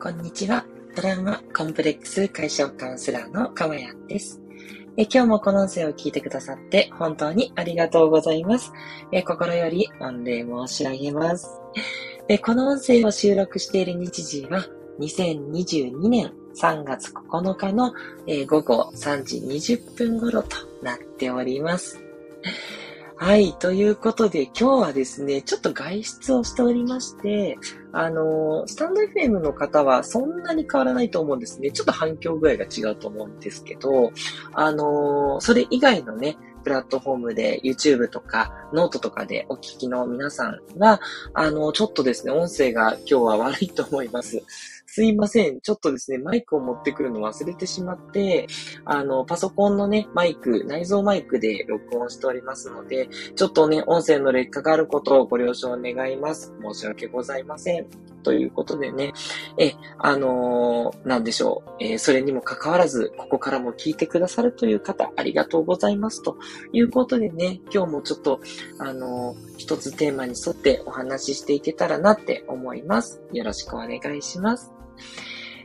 こんにちは。トラマコンプレックス解消カウンセラーのかまやんです。え今日もこの音声を聞いてくださって本当にありがとうございます。え心より御礼申し上げます。えこの音声を収録している日時は2022年3月9日の、え午後3時20分頃となっております。はい。ということで、今日はですね、ちょっと外出をしておりまして、あのスタンド FM の方はそんなに変わらないと思うんですね。ちょっと反響具合が違うと思うんですけど、あのそれ以外のね、プラットフォームで YouTube とかノートとかでお聞きの皆さんは、あの、ちょっとですね、音声が今日は悪いと思います。すいません。ちょっとですね、マイクを持ってくるの忘れてしまって、あの、パソコンのね、マイク、内蔵マイクで録音しておりますので、ちょっとね、音声の劣化があることをご了承願います。申し訳ございません。ということでね、え、あのー、なんでしょう。えー、それにもかかわらず、ここからも聞いてくださるという方、ありがとうございます。ということでね、今日もちょっと、あのー、一つテーマに沿ってお話ししていけたらなって思います。よろしくお願いします。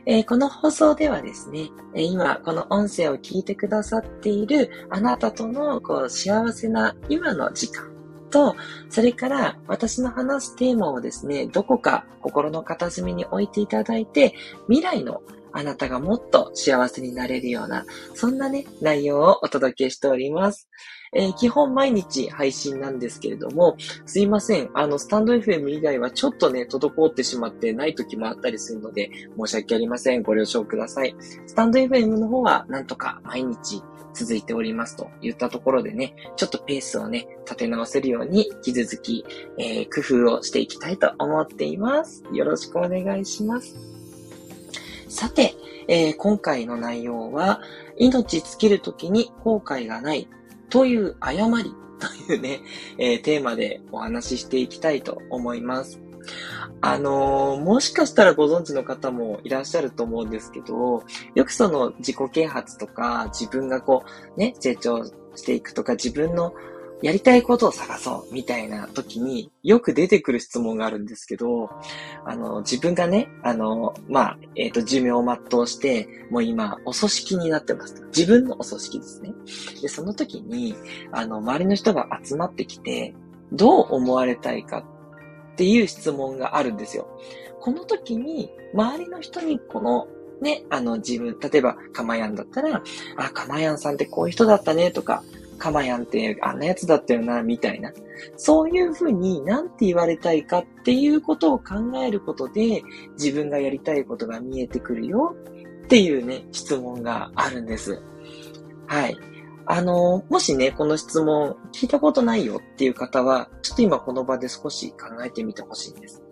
えー、この放送ではですね、今この音声を聞いてくださっているあなたとのこう幸せな今の時間と、それから私の話すテーマをですね、どこか心の片隅に置いていただいて、未来のあなたがもっと幸せになれるような、そんなね、内容をお届けしております。えー、基本毎日配信なんですけれども、すいません。あの、スタンド FM 以外はちょっとね、滞ってしまってない時もあったりするので、申し訳ありません。ご了承ください。スタンド FM の方は、なんとか毎日続いておりますと言ったところでね、ちょっとペースをね、立て直せるように、引き続き、えー、工夫をしていきたいと思っています。よろしくお願いします。さて、えー、今回の内容は、命尽きるときに後悔がないという誤りというね、えー、テーマでお話ししていきたいと思います。あのー、もしかしたらご存知の方もいらっしゃると思うんですけど、よくその自己啓発とか自分がこうね、成長していくとか自分のやりたいことを探そうみたいな時によく出てくる質問があるんですけど、あの、自分がね、あの、まあ、えっ、ー、と、寿命を全うして、もう今、お組織になってます。自分のお組織ですね。で、その時に、あの、周りの人が集まってきて、どう思われたいかっていう質問があるんですよ。この時に、周りの人にこのね、あの自分、例えば、かまやんだったら、あ、かまやんさんってこういう人だったねとか、かまやんってあんなやつだったよな、みたいな。そういうふうになんて言われたいかっていうことを考えることで、自分がやりたいことが見えてくるよっていうね、質問があるんです。はい。あの、もしね、この質問聞いたことないよっていう方は、ちょっと今この場で少し考えてみてほしいんです。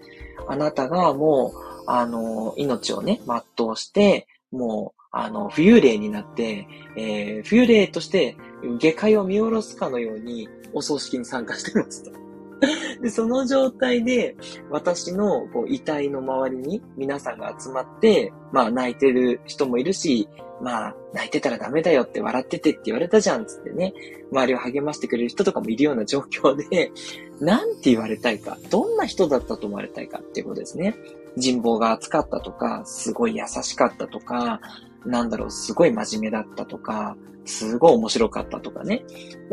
あなたがもう、あの、命をね、全うして、もう、あの、浮遊霊になって、えー、浮遊霊として下界を見下ろすかのようにお葬式に参加してますと。で、その状態で、私のこう遺体の周りに皆さんが集まって、まあ泣いてる人もいるし、まあ泣いてたらダメだよって笑っててって言われたじゃんつってね、周りを励ましてくれる人とかもいるような状況で、なんて言われたいか、どんな人だったと思われたいかっていうことですね。人望が厚かったとか、すごい優しかったとか、なんだろう、すごい真面目だったとか、すごい面白かったとかね。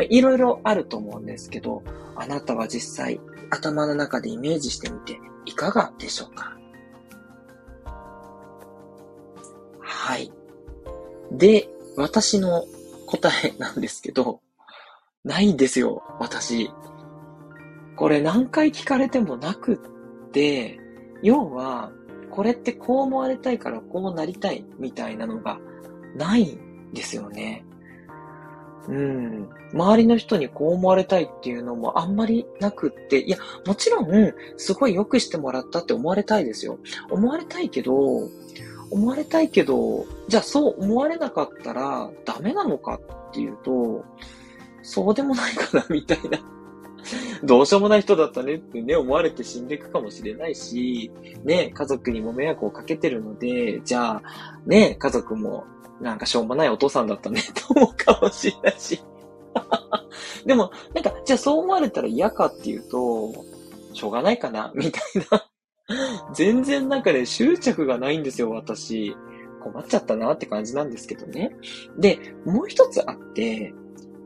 いろいろあると思うんですけど、あなたは実際頭の中でイメージしてみていかがでしょうか？はい。で、私の答えなんですけど、ないんですよ、私。これ何回聞かれてもなくって、要は、これってこう思われたいからこうなりたいみたいなのがないんですよね。うん。周りの人にこう思われたいっていうのもあんまりなくって、いや、もちろん、すごい良くしてもらったって思われたいですよ。思われたいけど、思われたいけど、じゃあそう思われなかったらダメなのかっていうと、そうでもないかな、みたいな。どうしようもない人だったねってね、思われて死んでいくかもしれないし、ね、家族にも迷惑をかけてるので、じゃあ、ね、家族もなんかしょうもないお父さんだったね と思うかもしれないし。でも、なんか、じゃあそう思われたら嫌かっていうと、しょうがないかなみたいな全然なんかね、執着がないんですよ、私。困っちゃったなって感じなんですけどね。で、もう一つあって、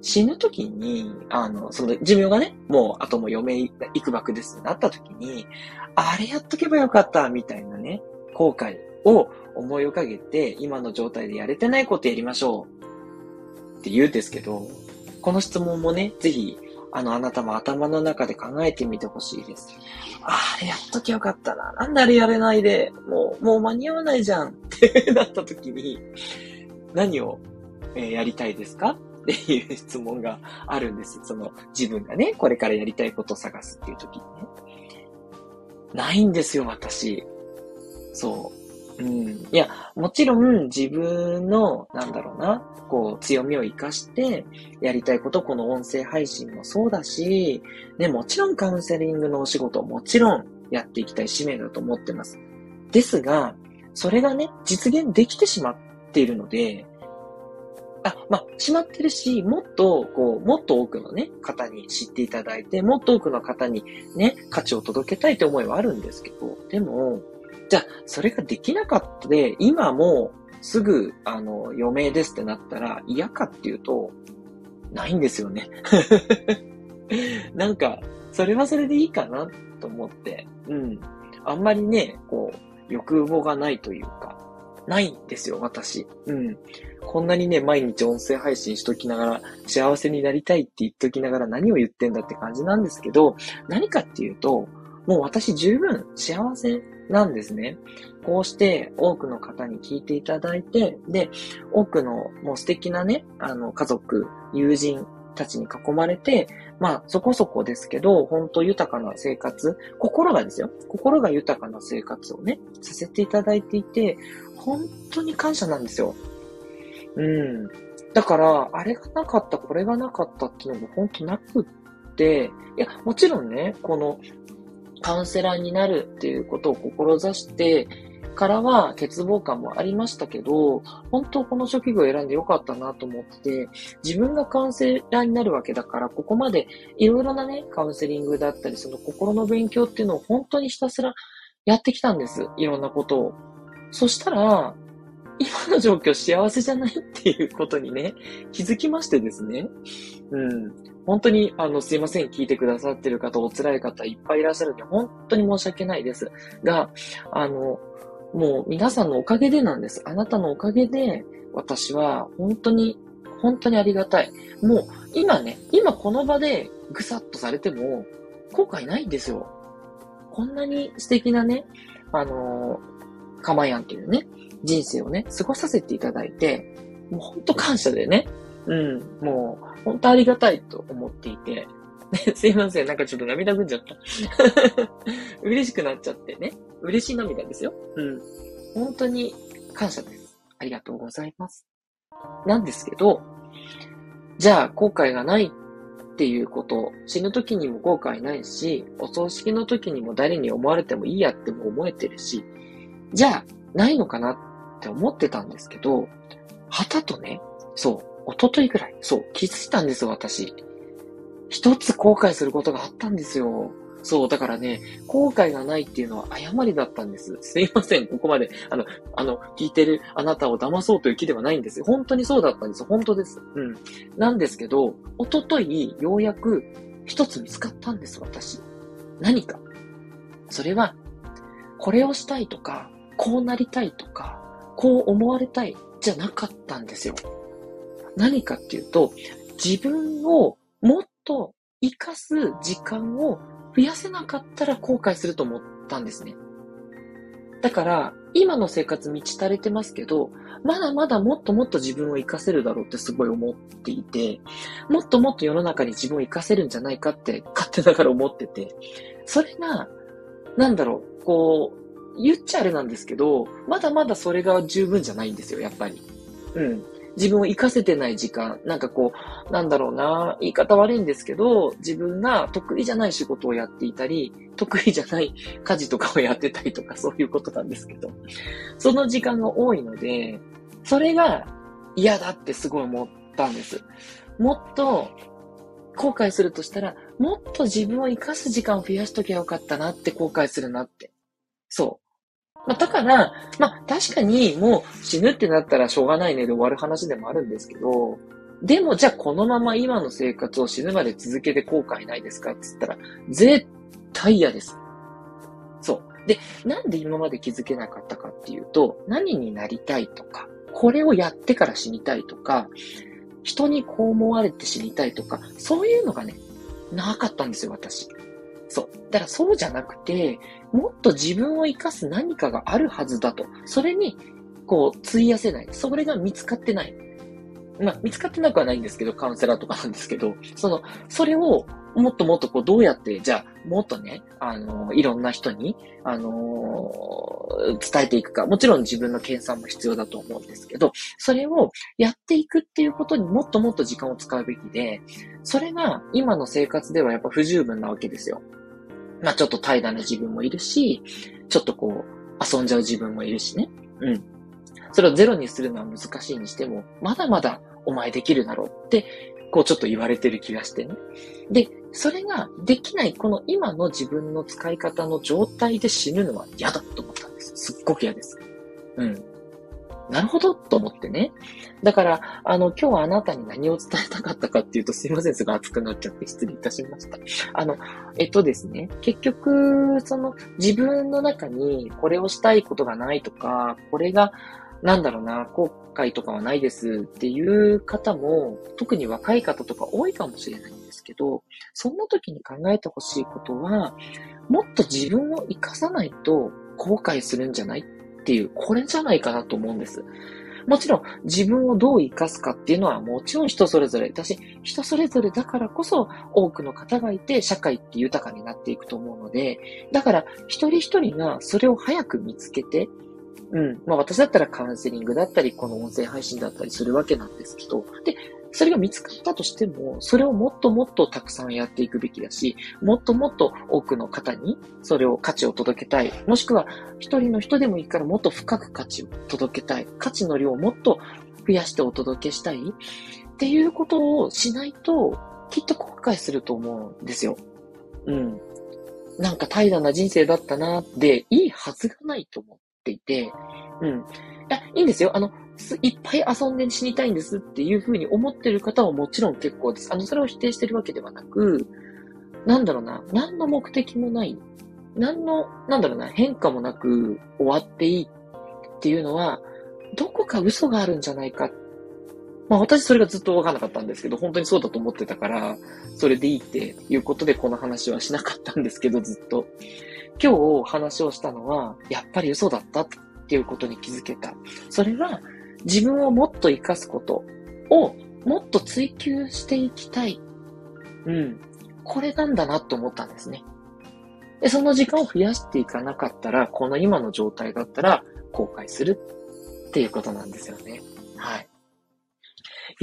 死ぬ時に、あの、その寿命がね、もうあともう余命いくばくですってなった時に、あれやっとけばよかった、みたいなね、後悔を思い浮かげて、今の状態でやれてないことやりましょうって言うんですけど、この質問もね、ぜひ、あの、あなたも頭の中で考えてみてほしいです。あれやっときゃよかったな。なんであれやれないで、もう、もう間に合わないじゃんってなった時に、何を、えー、やりたいですか？っていう質問があるんです。その自分がね、これからやりたいことを探すっていう時にね。ないんですよ、私。そう。うん。いや、もちろん自分の、なんだろうな、こう、強みを活かして、やりたいこと、この音声配信もそうだし、ね、もちろんカウンセリングのお仕事もちろんやっていきたい使命だと思ってます。ですが、それがね、実現できてしまっているので、あ、まあ、しまってるし、もっと、こう、もっと多くのね、方に知っていただいて、もっと多くの方にね、価値を届けたいって思いはあるんですけど、でも、じゃあ、それができなかったで、今もすぐ、あの、余命ですってなったら嫌かっていうと、ないんですよね。なんか、それはそれでいいかなと思って、うん。あんまりね、こう、欲望がないというか、ないんですよ、私。うん。こんなにね、毎日音声配信しときながら、幸せになりたいって言っときながら何を言ってんだって感じなんですけど、何かっていうと、もう私十分幸せなんですね。こうして多くの方に聞いていただいて、で、多くのもう素敵なね、あの、家族、友人たちに囲まれて、まあ、そこそこですけど、本当豊かな生活、心がですよ。心が豊かな生活をね、させていただいていて、本当に感謝なんですよ。うん。だから、あれがなかった、これがなかったっていうのも本当なくって、いや、もちろんね、このカウンセラーになるっていうことを志してからは欠乏感もありましたけど、本当この職業を選んでよかったなと思って、自分がカウンセラーになるわけだから、ここまでいろいろなね、カウンセリングだったり、その心の勉強っていうのを本当にひたすらやってきたんです。いろんなことを。そしたら、今の状況幸せじゃないっていうことにね、気づきましてですね。うん。本当に、あの、すいません。聞いてくださってる方、お辛い方いっぱいいらっしゃるんで、本当に申し訳ないです。が、あの、もう皆さんのおかげでなんです。あなたのおかげで、私は本当に、本当にありがたい。もう、今ね、今この場でぐさっとされても、後悔ないんですよ。こんなに素敵なね、あのかまやんっていうね、人生をね、過ごさせていただいて、もうほんと感謝でね、うん、もう、ほんとありがたいと思っていて、ね、すいません、なんかちょっと涙ぐんじゃった。嬉しくなっちゃってね。嬉しい涙ですよ。うん。本当に感謝です。ありがとうございます。なんですけど、じゃあ、後悔がないっていうこと、死ぬ時にも後悔ないし、お葬式の時にも誰に思われてもいいやっても思えてるし、じゃあ、ないのかなって思ってたんですけど、はたとね、そう、一昨日ぐらい、そう、気づいたんですよ、私。一つ後悔することがあったんですよ。そう、だからね、後悔がないっていうのは誤りだったんです。すいません、ここまで、あの、あの、聞いてるあなたを騙そうという気ではないんです。本当にそうだったんです。本当です。うん。なんですけど、おととい、ようやく一つ見つかったんです、私。何か。それは、これをしたいとか、こうなりたいとか、こう思われたいじゃなかったんですよ。何かっていうと、自分をもっと活かす時間を増やせなかったら後悔すると思ったんですね。だから、今の生活満ち足れてますけど、まだまだもっともっと自分を活かせるだろうってすごい思っていて、もっともっと世の中に自分を活かせるんじゃないかって勝手ながら思ってて、それが、なんだろう、こう、言っちゃあれなんですけど、まだまだそれが十分じゃないんですよ、やっぱり。うん。自分を活かせてない時間、なんかこう、なんだろうな、言い方悪いんですけど、自分が得意じゃない仕事をやっていたり、得意じゃない家事とかをやってたりとか、そういうことなんですけど、その時間が多いので、それが嫌だってすごい思ったんです。もっと、後悔するとしたら、もっと自分を活かす時間を増やしときゃよかったなって後悔するなって。そう。まあ、だから、まあ、確かにもう死ぬってなったらしょうがないねで終わる話でもあるんですけど、でもじゃあこのまま今の生活を死ぬまで続けて後悔ないですかって言ったら、絶対嫌です。そう。で、なんで今まで気づけなかったかっていうと、何になりたいとか、これをやってから死にたいとか、人にこう思われて死にたいとか、そういうのがね、なかったんですよ、私。そう。だからそうじゃなくて、もっと自分を生かす何かがあるはずだと。それに、こう、費やせない。それが見つかってない。まあ、見つかってなくはないんですけど、カウンセラーとかなんですけど、その、それを、もっともっとこう、どうやって、じゃあ、もっとね、あの、いろんな人に、あの伝えていくか。もちろん自分の研鑽も必要だと思うんですけど、それをやっていくっていうことにもっともっと時間を使うべきで、それが今の生活ではやっぱ不十分なわけですよ。まあちょっと怠惰な自分もいるし、ちょっとこう、遊んじゃう自分もいるしね。うん。それをゼロにするのは難しいにしても、まだまだお前できるだろうって、こうちょっと言われてる気がしてね。で、それができない、この今の自分の使い方の状態で死ぬのは嫌だと思ったんです。すっごく嫌です。うん。なるほど、と思ってね。だから、あの、今日はあなたに何を伝えたかったかっていうと、すいません、すぐ熱くなっちゃって失礼いたしました。あの、えっとですね、結局、その、自分の中にこれをしたいことがないとか、これが、なんだろうな、後悔とかはないですっていう方も、特に若い方とか多いかもしれないんですけど、そんな時に考えてほしいことは、もっと自分を活かさないと後悔するんじゃないっていう、これじゃないかなと思うんです。もちろん自分をどう活かすかっていうのはもちろん人それぞれだし、人それぞれだからこそ多くの方がいて社会って豊かになっていくと思うので、だから一人一人がそれを早く見つけて、うん。まあ私だったらカウンセリングだったり、この音声配信だったりするわけなんですけど、で、それが見つかったとしても、それをもっともっとたくさんやっていくべきだし、もっともっと多くの方にそれを価値を届けたい。もしくは一人の人でもいいからもっと深く価値を届けたい。価値の量をもっと増やしてお届けしたい。っていうことをしないと、きっと後悔すると思うんですよ。うん。なんか怠惰な人生だったな、で、いいはずがないと思ていて、うん。いや、いいんですよ。あの、いっぱい遊んで死にたいんですっていうふうに思ってる方はもちろん結構です。あの、それを否定してるわけではなく、なんだろうな、何の目的もない、何の、なんだろうな、変化もなく終わっていいっていうのは、どこか嘘があるんじゃないか。まあ私それがずっとわかんなかったんですけど、本当にそうだと思ってたから、それでいいっていうことでこの話はしなかったんですけど、ずっと。今日話をしたのは、やっぱり嘘だったっていうことに気づけた。それは、自分をもっと活かすことをもっと追求していきたい。うん。これなんだなと思ったんですね。で、その時間を増やしていかなかったら、この今の状態だったら後悔するっていうことなんですよね。はい。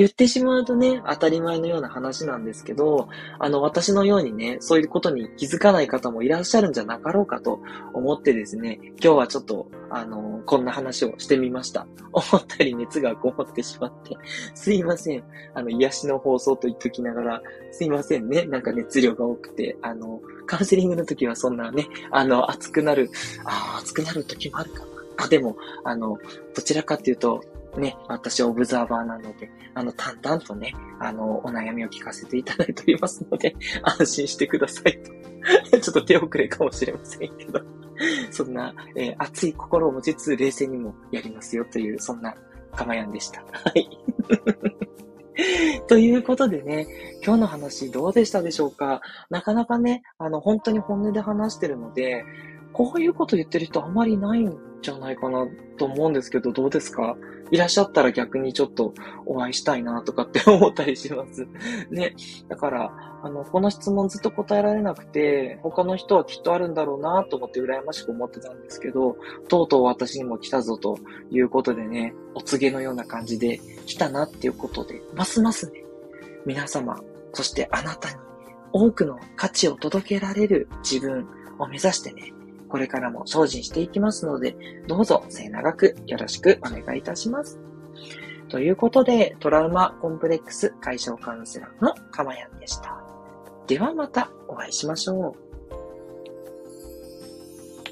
言ってしまうとね、当たり前のような話なんですけど、あの、私のようにね、そういうことに気づかない方もいらっしゃるんじゃなかろうかと思ってですね、今日はちょっと、あの、こんな話をしてみました。思ったり熱がこもってしまって、すいません。あの、癒しの放送と言っときながら、すいませんね。なんか熱量が多くて、あの、カウンセリングの時はそんなね、あの、熱くなる、ああ、熱くなる時もあるかな。あ、でも、あの、どちらかっていうと、ね、私オブザーバーなので、あの、淡々とね、あの、お悩みを聞かせていただいておりますので、安心してくださいと。ちょっと手遅れかもしれませんけど、そんな、えー、熱い心を持ちつつ冷静にもやりますよという、そんなかまやんでした。はい。ということでね、今日の話どうでしたでしょうか？なかなかね、あの、本当に本音で話してるので、こういうこと言ってる人あまりないんじゃないかなと思うんですけど、どうですか？いらっしゃったら逆にちょっとお会いしたいなとかって 思ったりします。ね。だから、あの、この質問ずっと答えられなくて、他の人はきっとあるんだろうなと思って羨ましく思ってたんですけど、とうとう私にも来たぞということでね、お告げのような感じで来たなっていうことで、ますますね、皆様、そしてあなたに多くの価値を届けられる自分を目指してね、これからも精進していきますので、どうぞ末永くよろしくお願いいたします。ということで、トラウマコンプレックス解消カウンセラーのかまやんでした。ではまたお会いしましょう。